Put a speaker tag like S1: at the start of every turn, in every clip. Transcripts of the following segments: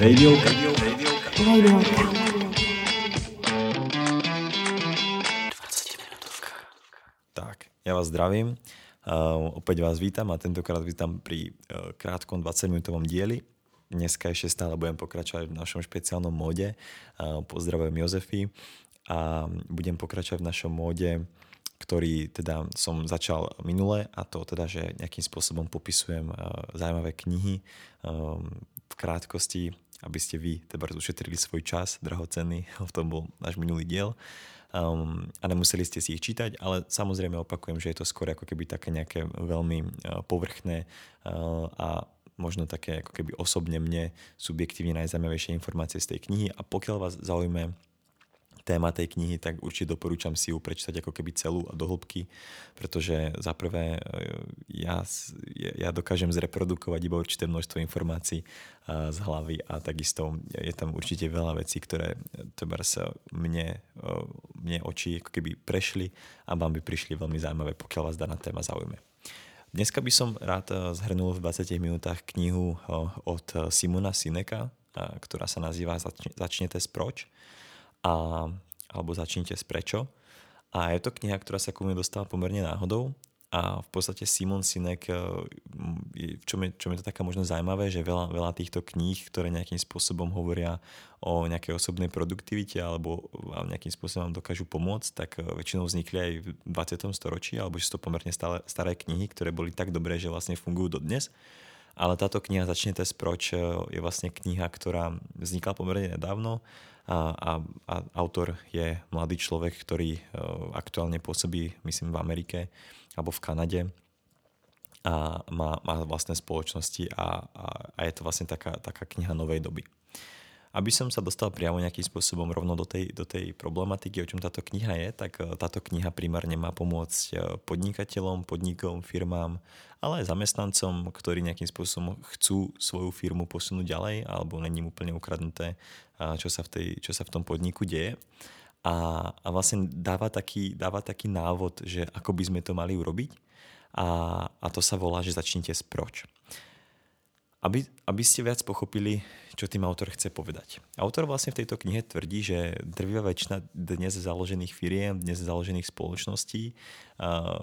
S1: Radiovka.
S2: Radiovka.
S3: Tak, ja vás zdravím. Uh, opäť vás vítam a tentokrát vítam pri uh, krátkom 20-minútovom dieli. Dneska ešte stále budem pokračovať v našom špeciálnom móde. Uh, pozdravujem Jozefy a budem pokračovať v našom móde, ktorý teda som začal minule a to teda, že nejakým spôsobom popisujem uh, zaujímavé knihy um, v krátkosti, aby ste vy teda ušetrili svoj čas drahocenný, v tom bol náš minulý diel. Um, a nemuseli ste si ich čítať, ale samozrejme opakujem, že je to skôr ako keby také nejaké veľmi uh, povrchné uh, a možno také ako keby osobne mne subjektívne najzaujímavejšie informácie z tej knihy. A pokiaľ vás zaujíme téma tej knihy, tak určite doporúčam si ju prečítať ako keby celú a do hĺbky, pretože za prvé e, ja, ja dokážem zreprodukovať iba určité množstvo informácií z hlavy a takisto je tam určite veľa vecí, ktoré sa mne, e, mne oči ako keby prešli a vám by prišli veľmi zaujímavé, pokiaľ vás daná téma zaujme. Dneska by som rád e, zhrnul v 20 minútach knihu od Simona Sineka, ktorá sa nazýva Začnete sproč a, alebo začnite s prečo. A je to kniha, ktorá sa ku mne dostala pomerne náhodou a v podstate Simon Sinek, eh, čo mi, čo mi to taká možno zaujímavé, že veľa, veľa týchto kníh, ktoré nejakým spôsobom hovoria o nejakej osobnej produktivite alebo nejakým spôsobom dokážu pomôcť, tak eh, väčšinou vznikli aj v 20. storočí, alebo že sú to pomerne stále, staré knihy, ktoré boli tak dobré, že vlastne fungujú dodnes. Ale táto kniha Začnete sproč eh, je vlastne kniha, ktorá vznikla pomerne nedávno a, a, a autor je mladý človek, ktorý uh, aktuálne pôsobí, myslím, v Amerike alebo v Kanade a má, má vlastné spoločnosti a, a, a je to vlastne taká, taká kniha novej doby. Aby som sa dostal priamo nejakým spôsobom rovno do tej, do tej problematiky, o čom táto kniha je, tak e, táto kniha primárne má pomôcť e, podnikateľom, podnikom, firmám, ale aj zamestnancom, ktorí nejakým spôsobom chcú svoju firmu posunúť ďalej alebo není úplne ukradnuté, čo sa v, tej, čo sa v tom podniku deje. A, a vlastne dáva taký, dáva taký návod, že ako by sme to mali urobiť a, a to sa volá, že začnite s proč. Aby, aby ste viac pochopili, čo tým autor chce povedať. Autor vlastne v tejto knihe tvrdí, že drvivá väčšina dnes založených firiem, dnes založených spoločností a,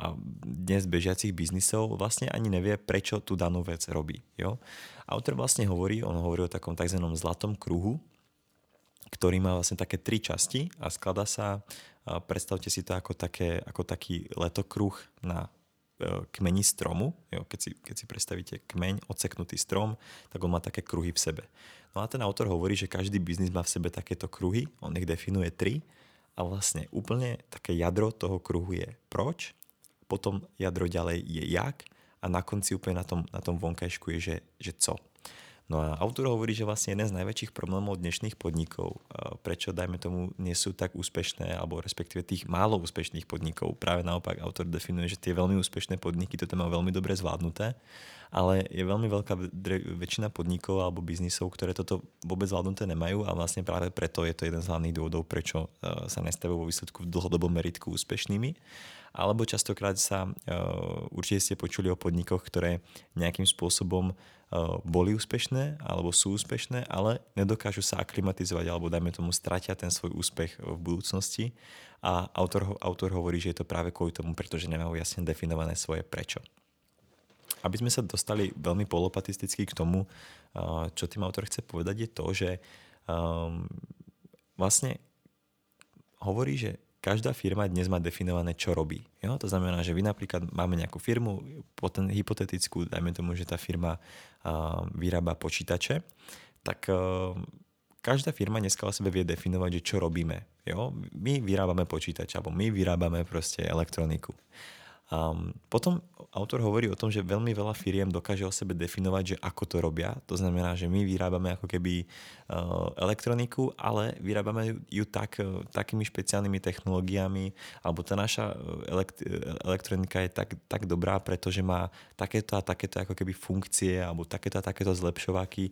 S3: a dnes bežiacich biznisov vlastne ani nevie, prečo tú danú vec robí. Jo? Autor vlastne hovorí, on hovorí o takom tzv. zlatom kruhu, ktorý má vlastne také tri časti a skladá sa, predstavte si to ako, také, ako taký letokruh na kmeni stromu. Jo, keď, si, keď si predstavíte kmeň, odseknutý strom, tak on má také kruhy v sebe. No a ten autor hovorí, že každý biznis má v sebe takéto kruhy, on ich definuje tri a vlastne úplne také jadro toho kruhu je proč, potom jadro ďalej je jak a na konci úplne na tom, na tom vonkajšku je, že, že co. No a autor hovorí, že vlastne jeden z najväčších problémov dnešných podnikov, prečo, dajme tomu, nie sú tak úspešné, alebo respektíve tých málo úspešných podnikov. Práve naopak, autor definuje, že tie veľmi úspešné podniky toto majú veľmi dobre zvládnuté, ale je veľmi veľká väčšina podnikov alebo biznisov, ktoré toto vôbec zvládnuté nemajú a vlastne práve preto je to jeden z hlavných dôvodov, prečo e, sa nestavujú vo výsledku v dlhodobom meritku úspešnými alebo častokrát sa, uh, určite ste počuli o podnikoch, ktoré nejakým spôsobom boli úspešné alebo sú úspešné, ale nedokážu sa aklimatizovať alebo dajme tomu stratia ten svoj úspech v budúcnosti a autor, autor hovorí, že je to práve kvôli tomu, pretože nemajú jasne definované svoje prečo. Aby sme sa dostali veľmi polopatisticky k tomu, uh, čo tým autor chce povedať, je to, že um, vlastne hovorí, že každá firma dnes má definované, čo robí. Jo? To znamená, že vy napríklad máme nejakú firmu, poten, hypotetickú, dajme tomu, že tá firma uh, vyrába počítače, tak uh, každá firma dneska o sebe vie definovať, že čo robíme. Jo? My vyrábame počítač, alebo my vyrábame proste elektroniku. Um, potom autor hovorí o tom, že veľmi veľa firiem dokáže o sebe definovať, že ako to robia. To znamená, že my vyrábame ako keby uh, elektroniku, ale vyrábame ju tak, uh, takými špeciálnymi technológiami, alebo tá naša e, elekt- elektronika je tak, tak dobrá, pretože má takéto a takéto ako keby funkcie, alebo takéto a takéto zlepšováky,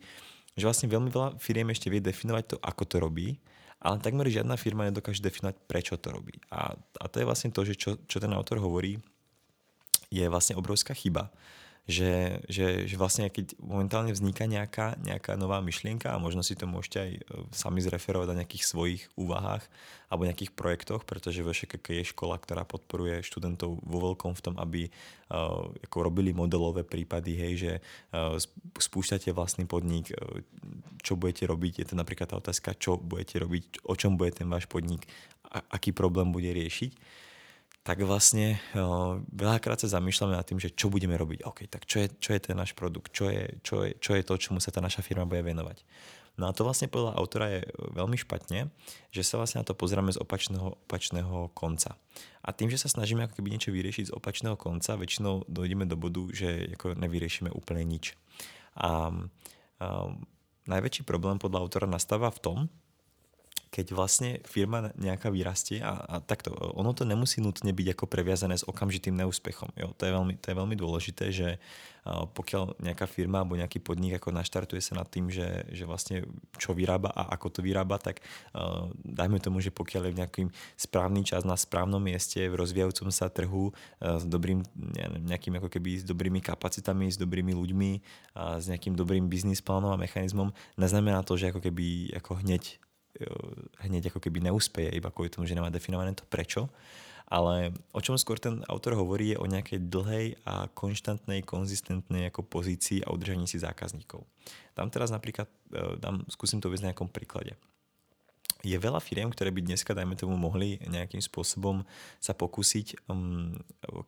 S3: že vlastne veľmi veľa firiem ešte vie definovať to, ako to robí, ale takmer žiadna firma nedokáže definovať, prečo to robí. A, a to je vlastne to, že čo, čo ten autor hovorí, je vlastne obrovská chyba, že, že, že vlastne keď momentálne vzniká nejaká, nejaká nová myšlienka a možno si to môžete aj e, sami zreferovať na nejakých svojich úvahách alebo nejakých projektoch, pretože VŠKK je škola, ktorá podporuje študentov vo veľkom v tom, aby uh, ako robili modelové prípady, hej, že uh, spúšťate vlastný podnik, uh, čo budete robiť, je to napríklad tá otázka, čo budete robiť, o čom bude ten váš podnik, a, aký problém bude riešiť tak vlastne uh, veľakrát sa zamýšľame nad tým, že čo budeme robiť. OK, tak čo je, čo je ten náš produkt? Čo je, čo, je, čo je to, čomu sa tá naša firma bude venovať? No a to vlastne podľa autora je veľmi špatne, že sa vlastne na to pozrieme z opačného, opačného konca. A tým, že sa snažíme ako keby niečo vyriešiť z opačného konca, väčšinou dojdeme do bodu, že ako nevyriešime úplne nič. A, a najväčší problém podľa autora nastáva v tom, keď vlastne firma nejaká vyrastie a, a takto, ono to nemusí nutne byť ako previazané s okamžitým neúspechom. Jo? To, je veľmi, to je veľmi dôležité, že pokiaľ nejaká firma alebo nejaký podnik ako naštartuje sa nad tým, že, že vlastne čo vyrába a ako to vyrába, tak uh, dajme tomu, že pokiaľ je v nejakým správny čas na správnom mieste v rozvíjajúcom sa trhu uh, s dobrým, nejakým ako keby s dobrými kapacitami, s dobrými ľuďmi a s nejakým dobrým biznis plánom a mechanizmom, neznamená to, že ako keby ako hneď hneď ako keby neúspeje, iba kvôli tomu, že nemá definované to prečo. Ale o čom skôr ten autor hovorí je o nejakej dlhej a konštantnej, konzistentnej ako pozícii a udržaní si zákazníkov. Dám teraz napríklad, e, dám, skúsim to uvieť na nejakom príklade je veľa firiem, ktoré by dneska, dajme tomu, mohli nejakým spôsobom sa pokúsiť um,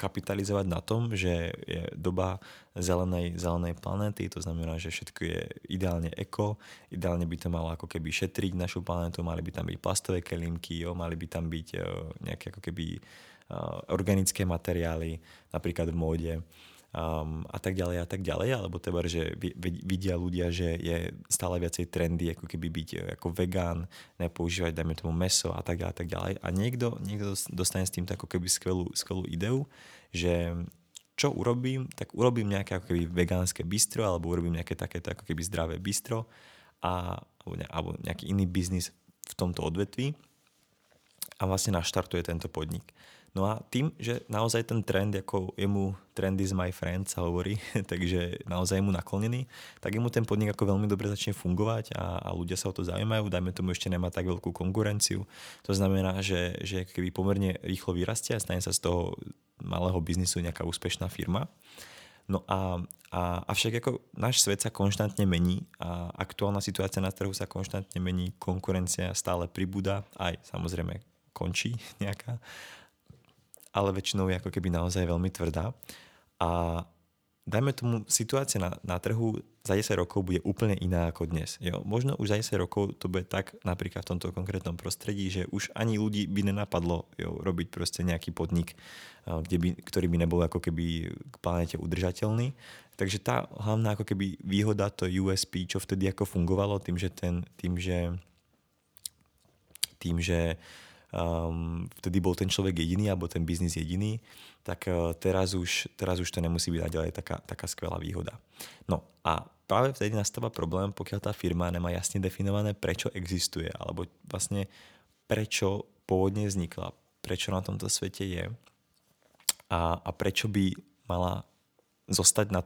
S3: kapitalizovať na tom, že je doba zelenej, zelenej planéty, to znamená, že všetko je ideálne eko, ideálne by to malo ako keby šetriť našu planetu, mali by tam byť plastové kelímky, jo, mali by tam byť uh, nejaké ako keby uh, organické materiály, napríklad v móde um, a tak ďalej a tak ďalej, alebo teda, že vidia ľudia, že je stále viacej trendy, ako keby byť e, ako vegán, nepoužívať, dajme tomu meso a tak ďalej a tak ďalej. A niekto, niekto dostane s týmto ako keby skvelú, skvelú ideu, že čo urobím, tak urobím nejaké ako keby vegánske bistro, alebo urobím nejaké takéto ako keby zdravé bistro a, alebo nejaký iný biznis v tomto odvetví a vlastne naštartuje tento podnik. No a tým, že naozaj ten trend, ako je mu trend is my friend sa hovorí, takže naozaj mu naklonený, tak mu ten podnik ako veľmi dobre začne fungovať a, a ľudia sa o to zaujímajú, dajme tomu ešte nemá tak veľkú konkurenciu. To znamená, že, že keby pomerne rýchlo vyrastie a stane sa z toho malého biznisu nejaká úspešná firma. No a, a avšak ako náš svet sa konštantne mení a aktuálna situácia na trhu sa konštantne mení, konkurencia stále pribúda, aj samozrejme končí nejaká ale väčšinou je ako keby naozaj veľmi tvrdá. A dajme tomu, situácia na, na trhu za 10 rokov bude úplne iná ako dnes. Jo? Možno už za 10 rokov to bude tak napríklad v tomto konkrétnom prostredí, že už ani ľudí by nenapadlo jo, robiť proste nejaký podnik, kde by, ktorý by nebol ako keby k planete udržateľný. Takže tá hlavná ako keby výhoda, to USP, čo vtedy ako fungovalo, tým, že ten, tým, že tým, že um, vtedy bol ten človek jediný alebo ten biznis jediný, tak uh, teraz, už, teraz už to nemusí byť ďalej taká, taká skvelá výhoda. No a práve vtedy nastáva problém, pokiaľ tá firma nemá jasne definované, prečo existuje, alebo vlastne prečo pôvodne vznikla, prečo na tomto svete je a, a prečo by mala zostať na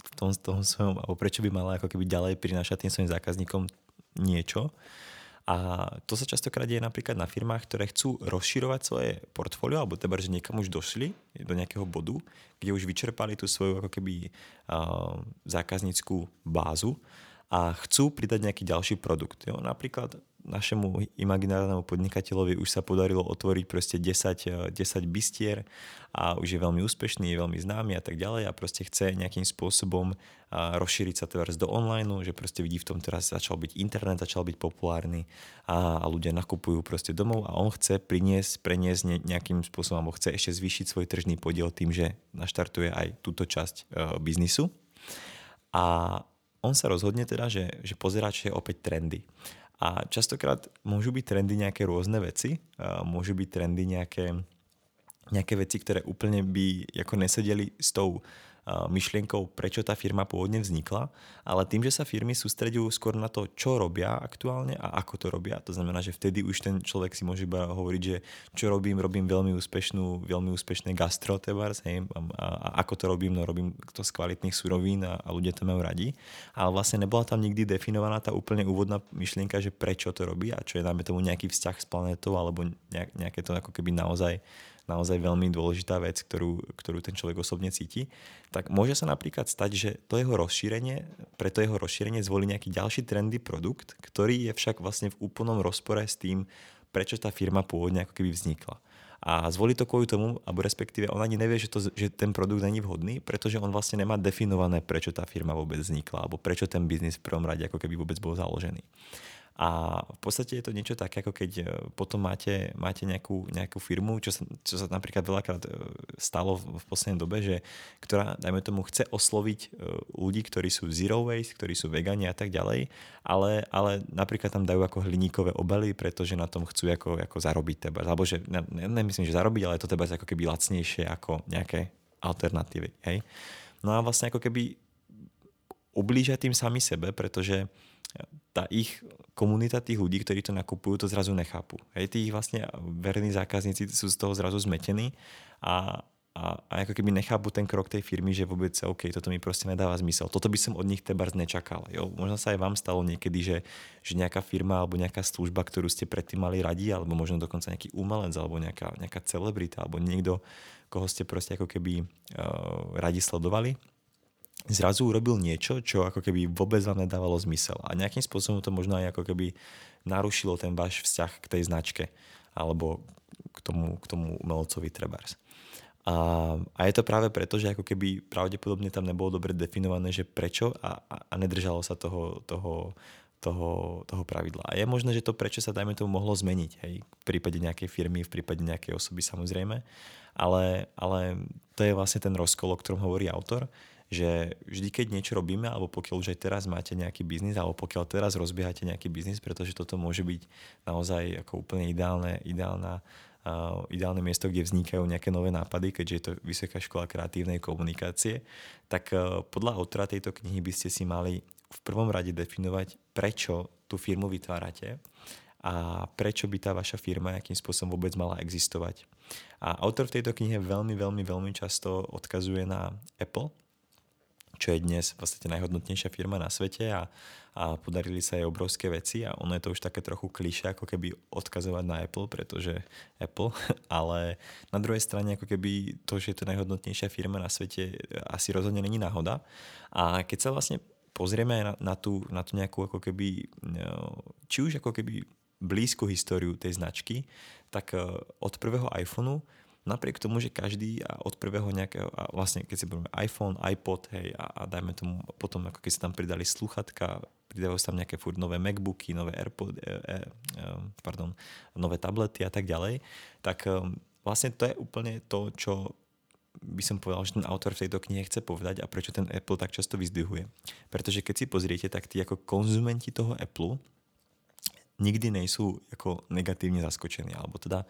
S3: v tom, tom svojom, alebo prečo by mala ako keby ďalej prinášať tým svojim zákazníkom niečo, a to sa častokrát deje napríklad na firmách, ktoré chcú rozširovať svoje portfólio, alebo teda, že niekam už došli do nejakého bodu, kde už vyčerpali tú svoju ako keby uh, zákazníckú bázu a chcú pridať nejaký ďalší produkt. Jo? Napríklad našemu imaginárnemu podnikateľovi už sa podarilo otvoriť proste 10, 10 eh, bistier a už je veľmi úspešný, je veľmi známy a tak ďalej a proste chce nejakým spôsobom eh, rozšíriť sa teraz do online, že proste vidí v tom teraz začal byť internet, začal byť populárny a, a ľudia nakupujú proste domov a on chce priniesť, preniesť nejakým spôsobom, alebo chce ešte zvýšiť svoj tržný podiel tým, že naštartuje aj túto časť uh, biznisu. A on sa rozhodne teda, že, že pozerá, čo je opäť trendy. A častokrát môžu byť trendy nejaké rôzne veci, môžu byť trendy nejaké, nejaké veci, ktoré úplne by ako nesedeli s tou myšlienkou, prečo tá firma pôvodne vznikla, ale tým, že sa firmy sústredujú skôr na to, čo robia aktuálne a ako to robia. To znamená, že vtedy už ten človek si môže iba hovoriť, že čo robím, robím veľmi úspešnú, veľmi úspešné gastro, tebars, hej, a, a, ako to robím, no robím to z kvalitných surovín a, a ľudia to majú radi. Ale vlastne nebola tam nikdy definovaná tá úplne úvodná myšlienka, že prečo to robí a čo je dáme tomu nejaký vzťah s planetou alebo nejaké to ako keby naozaj naozaj veľmi dôležitá vec, ktorú, ktorú ten človek osobne cíti, tak môže sa napríklad stať, že to jeho rozšírenie, pre to jeho rozšírenie zvolí nejaký ďalší trendy produkt, ktorý je však vlastne v úplnom rozpore s tým, prečo tá firma pôvodne ako keby vznikla. A zvolí to kvôli tomu, alebo respektíve on ani nevie, že, to, že ten produkt není vhodný, pretože on vlastne nemá definované, prečo tá firma vôbec vznikla, alebo prečo ten biznis v prvom rade ako keby vôbec bol založený. A v podstate je to niečo také, ako keď e, potom máte, máte nejakú, nejakú firmu, čo sa, čo sa napríklad veľakrát e, stalo v poslednej dobe, že, ktorá, dajme tomu, chce osloviť e, ľudí, ktorí sú zero waste, ktorí sú vegani a tak ďalej, ale, ale napríklad tam dajú ako hliníkové obaly, pretože na tom chcú ako, ako zarobiť teba. Alebo že, ne, nemyslím, že zarobiť, ale je to teba ako keby lacnejšie ako nejaké alternatívy. Hej? No a vlastne ako keby ublížia tým sami sebe, pretože tá ich komunita tých ľudí, ktorí to nakupujú, to zrazu nechápu. Hej, tí vlastne verní zákazníci sú z toho zrazu zmetení a, a, a ako keby nechápu ten krok tej firmy, že vôbec OK, toto mi proste nedáva zmysel. Toto by som od nich tebars nečakal. Jo? Možno sa aj vám stalo niekedy, že, že nejaká firma alebo nejaká služba, ktorú ste predtým mali radi, alebo možno dokonca nejaký umelec, alebo nejaká, nejaká celebrita, alebo niekto, koho ste proste ako keby uh, radi sledovali, zrazu urobil niečo, čo ako keby vôbec vám nedávalo zmysel. A nejakým spôsobom to možno aj ako keby narušilo ten váš vzťah k tej značke alebo k tomu, k tomu umelcovi Trebars. A, a je to práve preto, že ako keby pravdepodobne tam nebolo dobre definované, že prečo a, a, a nedržalo sa toho, toho, toho, toho pravidla. A je možné, že to prečo sa dajme tomu mohlo zmeniť, hej, v prípade nejakej firmy, v prípade nejakej osoby samozrejme, ale, ale to je vlastne ten rozkol, o ktorom hovorí autor, že vždy, keď niečo robíme, alebo pokiaľ už aj teraz máte nejaký biznis, alebo pokiaľ teraz rozbiehate nejaký biznis, pretože toto môže byť naozaj ako úplne ideálne, ideálna, uh, ideálne miesto, kde vznikajú nejaké nové nápady, keďže je to Vysoká škola kreatívnej komunikácie, tak uh, podľa autora tejto knihy by ste si mali v prvom rade definovať, prečo tú firmu vytvárate a prečo by tá vaša firma nejakým spôsobom vôbec mala existovať. A autor v tejto knihe veľmi, veľmi, veľmi často odkazuje na Apple, čo je dnes v podstate najhodnotnejšia firma na svete a, a podarili sa jej obrovské veci a ono je to už také trochu kliše, ako keby odkazovať na Apple, pretože Apple, ale na druhej strane ako keby to, že je to najhodnotnejšia firma na svete asi rozhodne není náhoda. A keď sa vlastne pozrieme na, na, tú, na tú nejakú ako keby, no, či už ako keby blízku históriu tej značky, tak eh, od prvého iPhoneu napriek tomu, že každý a od prvého nejakého, a vlastne keď si povieme iPhone, iPod, hej, a, a dajme tomu potom, ako keď sa tam pridali sluchatka, pridávajú sa tam nejaké furt nové MacBooky, nové AirPod, e, e, e, pardon, nové tablety a tak ďalej, tak e, vlastne to je úplne to, čo by som povedal, že ten autor v tejto knihe chce povedať a prečo ten Apple tak často vyzdvihuje. Pretože keď si pozriete, tak tí ako konzumenti toho Apple nikdy nejsú ako negatívne zaskočení, alebo teda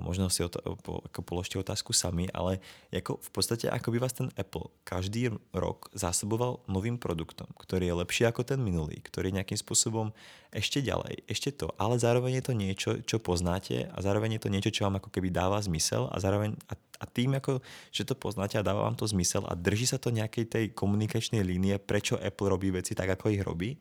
S3: možno si ot- po, ako položte otázku sami, ale ako v podstate ako by vás ten Apple každý rok zásoboval novým produktom, ktorý je lepší ako ten minulý, ktorý nejakým spôsobom ešte ďalej, ešte to, ale zároveň je to niečo, čo poznáte a zároveň je to niečo, čo vám ako keby dáva zmysel a zároveň a, a tým, ako, že to poznáte a dáva vám to zmysel a drží sa to nejakej tej komunikačnej línie, prečo Apple robí veci tak, ako ich robí,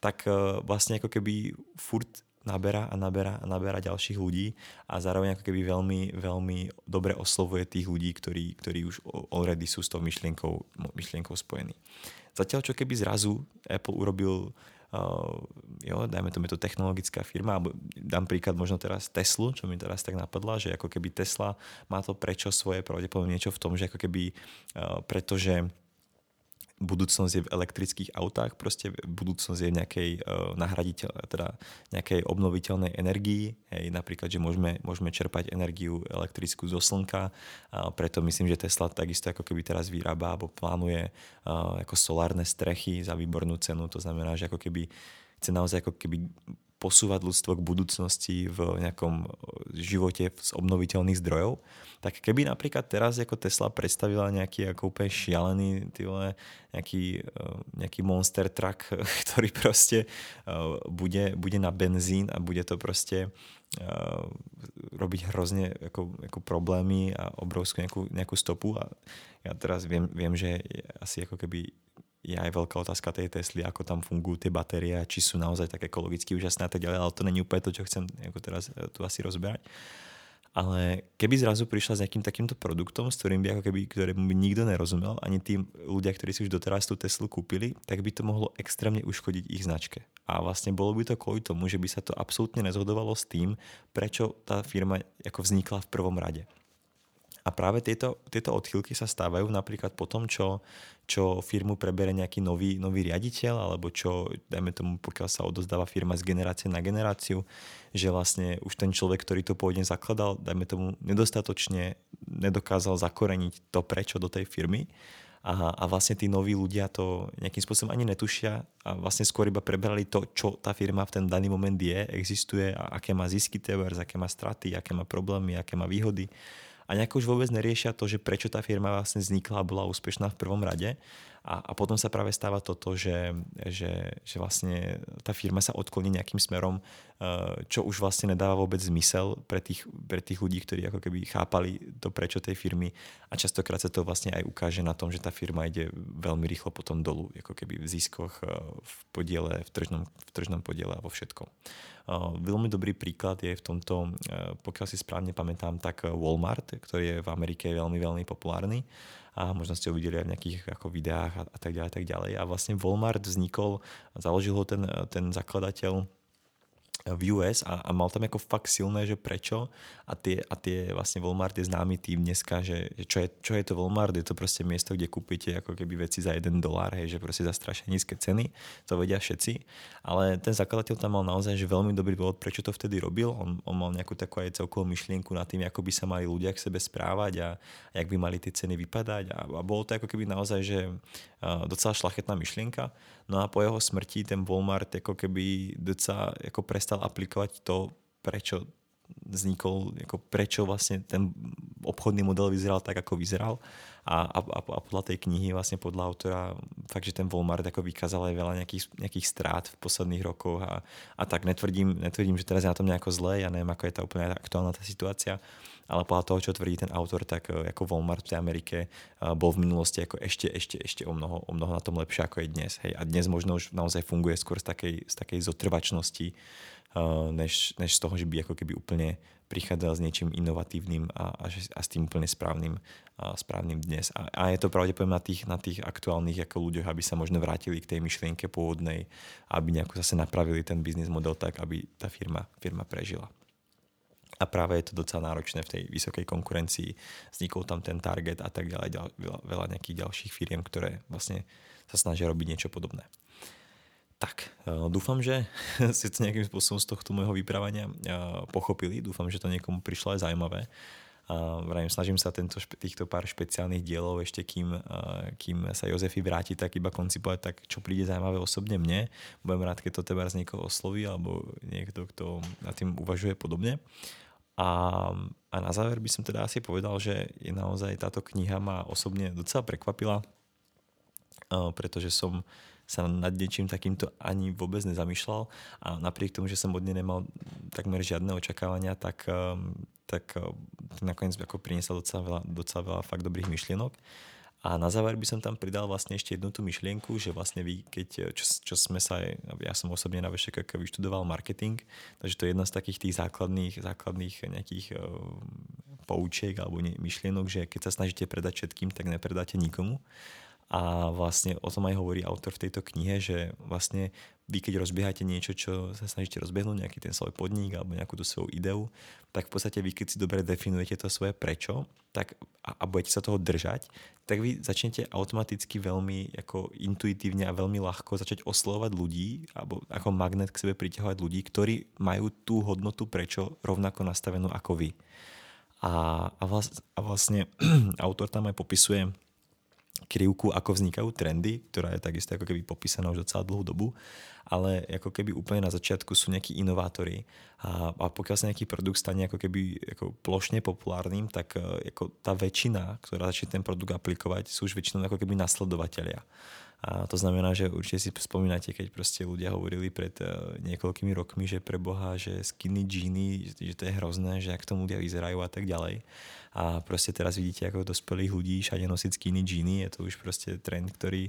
S3: tak uh, vlastne ako keby furt naberá a naberá a naberá ďalších ľudí a zároveň ako keby veľmi, veľmi dobre oslovuje tých ľudí, ktorí, ktorí už already sú s tou myšlienkou, myšlienkou spojení. Zatiaľ, čo keby zrazu Apple urobil Uh, jo, dajme tomu, je to technologická firma, alebo dám príklad možno teraz Teslu, čo mi teraz tak napadla, že ako keby Tesla má to prečo svoje pravdepodobne niečo v tom, že ako keby, uh, pretože budúcnosť je v elektrických autách, proste budúcnosť je v nejakej uh, teda nejakej obnoviteľnej energii, hej, napríklad, že môžeme, môžeme čerpať energiu elektrickú zo slnka, a preto myslím, že Tesla takisto ako keby teraz vyrába alebo plánuje uh, ako solárne strechy za výbornú cenu, to znamená, že ako keby chce naozaj ako keby posúvať ľudstvo k budúcnosti v nejakom živote z obnoviteľných zdrojov, tak keby napríklad teraz ako Tesla predstavila nejaký ako úplne šialený tyhle, nejaký, nejaký monster truck, ktorý proste bude, bude na benzín a bude to proste robiť hrozne ako, ako problémy a obrovskú nejakú, nejakú stopu. A ja teraz viem, viem, že asi ako keby je aj veľká otázka tej Tesly, ako tam fungujú tie batérie, či sú naozaj tak ekologicky úžasné a tak ďalej, ale to není úplne to, čo chcem ako teraz e, tu asi rozberať. Ale keby zrazu prišla s nejakým takýmto produktom, s ktorým by ako keby, ktorému by nikto nerozumel, ani tí ľudia, ktorí si už doteraz tú Teslu kúpili, tak by to mohlo extrémne uškodiť ich značke. A vlastne bolo by to kvôli tomu, že by sa to absolútne nezhodovalo s tým, prečo tá firma ako vznikla v prvom rade. A práve tieto, tieto odchylky sa stávajú napríklad po tom, čo, čo firmu prebere nejaký nový, nový riaditeľ, alebo čo, dajme tomu, pokiaľ sa odozdáva firma z generácie na generáciu, že vlastne už ten človek, ktorý to pôvodne zakladal, dajme tomu, nedostatočne nedokázal zakoreniť to prečo do tej firmy. A, a vlastne tí noví ľudia to nejakým spôsobom ani netušia a vlastne skôr iba prebrali to, čo tá firma v ten daný moment je, existuje a aké má zisky aké má straty, aké má problémy, aké má výhody a nejako už vôbec neriešia to, že prečo tá firma vlastne vznikla a bola úspešná v prvom rade. A, a potom sa práve stáva toto, že, že, že vlastne tá firma sa odkloní nejakým smerom, eh, čo už vlastne nedáva vôbec zmysel pre tých, pre tých ľudí, ktorí ako keby chápali to prečo tej firmy a častokrát sa to vlastne aj ukáže na tom, že tá firma ide veľmi rýchlo potom dolu, ako keby v ziskoch, eh, v podiele, v tržnom, v tržnom podiele a vo všetkom. Veľmi dobrý príklad je v tomto, pokiaľ si správne pamätám, tak Walmart, ktorý je v Amerike veľmi, veľmi populárny a možno ste ho videli aj v nejakých ako videách a, a tak ďalej, a tak ďalej. A vlastne Walmart vznikol, založil ho ten, ten zakladateľ v US a, a mal tam ako fakt silné, že prečo? A tie, a tie vlastne Walmart je známy tým dneska, že, čo, je, čo je to Walmart, je to proste miesto, kde kúpite ako keby veci za 1 dolár, hej, že proste za strašne nízke ceny, to vedia všetci, ale ten zakladateľ tam mal naozaj že veľmi dobrý dôvod, prečo to vtedy robil, on, on mal nejakú takú aj celkovú myšlienku nad tým, ako by sa mali ľudia k sebe správať a, a jak by mali tie ceny vypadať. A, a bolo to ako keby naozaj, že docela šlachetná myšlienka. No a po jeho smrti ten Walmart ako keby docela ako prestal aplikovať to, prečo vznikol, ako prečo vlastne ten obchodný model vyzeral tak, ako vyzeral. A, a, a podľa tej knihy, vlastne podľa autora, fakt, že ten Walmart ako vykázal aj veľa nejakých, nejakých strát v posledných rokoch a, a tak netvrdím, netvrdím, že teraz je na tom nejako zle, ja neviem, ako je tá úplne aktuálna tá situácia, ale podľa toho, čo tvrdí ten autor, tak e, ako Walmart v tej Amerike e, bol v minulosti ako ešte, ešte, ešte o mnoho, o mnoho na tom lepšie ako je dnes. Hej. A dnes možno už naozaj funguje skôr z takej, z takej zotrvačnosti, e, než, než z toho, že by ako keby úplne prichádzal s niečím inovatívnym a, a, a s tým úplne správnym, a správnym dnes. A, a je to pravdepodobne na tých, na tých aktuálnych ako ľuďoch, aby sa možno vrátili k tej myšlienke pôvodnej, aby nejako zase napravili ten biznis model tak, aby tá firma, firma prežila a práve je to docela náročné v tej vysokej konkurencii. Vznikol tam ten target a tak ďalej, veľa, veľa nejakých ďalších firiem, ktoré vlastne sa snažia robiť niečo podobné. Tak, e, dúfam, že ste to nejakým spôsobom z tohto môjho vyprávania e, pochopili. Dúfam, že to niekomu prišlo aj zaujímavé. A vrajím, snažím sa tento, týchto pár špeciálnych dielov ešte, kým, e, kým sa Jozefi vráti, tak iba koncipovať tak, čo príde zaujímavé osobne mne. Budem rád, keď to teba z niekoho osloví, alebo niekto, kto nad tým uvažuje podobne. A, a na záver by som teda asi povedal, že je naozaj táto kniha ma osobne docela prekvapila, pretože som sa nad niečím takýmto ani vôbec nezamýšľal a napriek tomu, že som od nej nemal takmer žiadne očakávania, tak, tak nakoniec ako priniesla docela veľa, docela veľa fakt dobrých myšlienok. A na záver by som tam pridal vlastne ešte jednu tú myšlienku, že vlastne vy, keď, čo, čo sme sa, ja som osobne na VŠKK vyštudoval marketing, takže to je jedna z takých tých základných, základných nejakých uh, poučiek alebo myšlienok, že keď sa snažíte predať všetkým, tak nepredáte nikomu. A vlastne o tom aj hovorí autor v tejto knihe, že vlastne vy keď rozbiehate niečo, čo sa snažíte rozbehnúť, nejaký ten svoj podnik alebo nejakú tú svoju ideu, tak v podstate vy keď si dobre definujete to svoje prečo tak, a, a budete sa toho držať, tak vy začnete automaticky veľmi ako intuitívne a veľmi ľahko začať oslovať ľudí alebo ako magnet k sebe priťahovať ľudí, ktorí majú tú hodnotu prečo rovnako nastavenú ako vy. A, a, vlast, a vlastne autor tam aj popisuje krivku, ako vznikajú trendy, ktorá je takisto ako keby popísaná už docela dlhú dobu, ale ako keby úplne na začiatku sú nejakí inovátori a, a pokiaľ sa nejaký produkt stane ako keby ako plošne populárnym, tak e, ako tá väčšina, ktorá začne ten produkt aplikovať, sú už väčšinou ako keby nasledovatelia. A to znamená, že určite si spomínate, keď proste ľudia hovorili pred uh, niekoľkými rokmi, že pre Boha, že skinny jeany, že to je hrozné, že ak tomu ľudia vyzerajú a tak ďalej. A proste teraz vidíte, ako dospelých ľudí všade nosiť skinny jeany, je to už proste trend, ktorý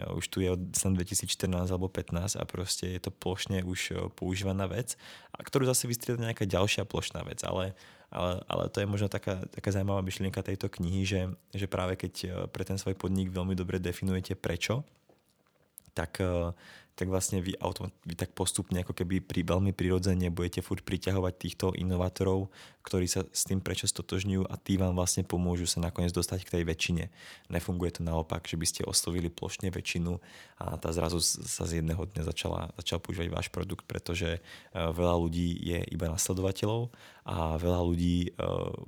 S3: uh, už tu je od 2014 alebo 15 a proste je to plošne už uh, používaná vec, a ktorú zase vystrieda nejaká ďalšia plošná vec, ale ale, ale to je možno taká, taká zaujímavá myšlienka tejto knihy, že, že práve keď e, pre ten svoj podnik veľmi dobre definujete prečo, tak, e, tak vlastne vy, automat, vy tak postupne ako keby pri, veľmi prirodzene budete furt priťahovať týchto inovátorov, ktorí sa s tým prečo stotožňujú a tí vám vlastne pomôžu sa nakoniec dostať k tej väčšine. Nefunguje to naopak, že by ste oslovili plošne väčšinu a tá zrazu sa z jedného dňa začala, začal používať váš produkt, pretože e, veľa ľudí je iba nasledovateľov a veľa ľudí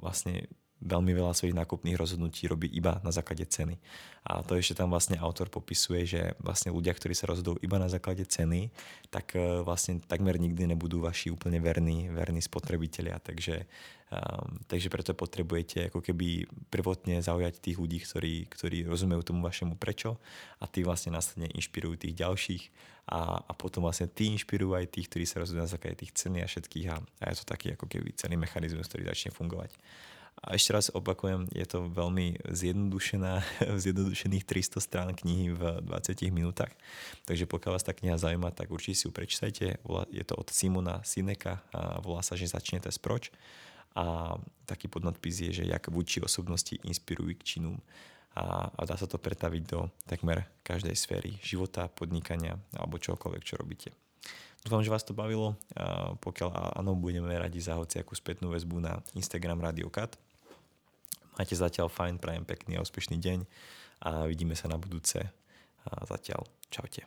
S3: vlastne veľmi veľa svojich nákupných rozhodnutí robí iba na základe ceny. A to ešte tam vlastne autor popisuje, že vlastne ľudia, ktorí sa rozhodujú iba na základe ceny, tak e, vlastne takmer nikdy nebudú vaši úplne verní, verní spotrebitelia. Takže, um, takže preto potrebujete ako keby prvotne zaujať tých ľudí, ktorí, ktorí rozumejú tomu vašemu prečo a tí vlastne následne inšpirujú tých ďalších a, a potom vlastne tí inšpirujú aj tých, ktorí sa rozhodujú na základe tých ceny a všetkých a, a je to taký ako keby celý mechanizmus, ktorý začne fungovať. A ešte raz opakujem, je to veľmi zjednodušená, zjednodušených 300 strán knihy v 20 minútach. Takže pokiaľ vás tá kniha zaujíma, tak určite si ju prečítajte. Je to od Simona Sineka a volá sa, že začnete sproč. A taký podnadpis je, že jak vúči osobnosti inspirujú k činom. A, a dá sa to pretaviť do takmer každej sféry života, podnikania alebo čokoľvek, čo robíte. Dúfam, že vás to bavilo. Pokiaľ áno, budeme radi za hociakú spätnú väzbu na Instagram Radio Cut. Majte zatiaľ fajn, prajem pekný a úspešný deň a vidíme sa na budúce. A zatiaľ čaute.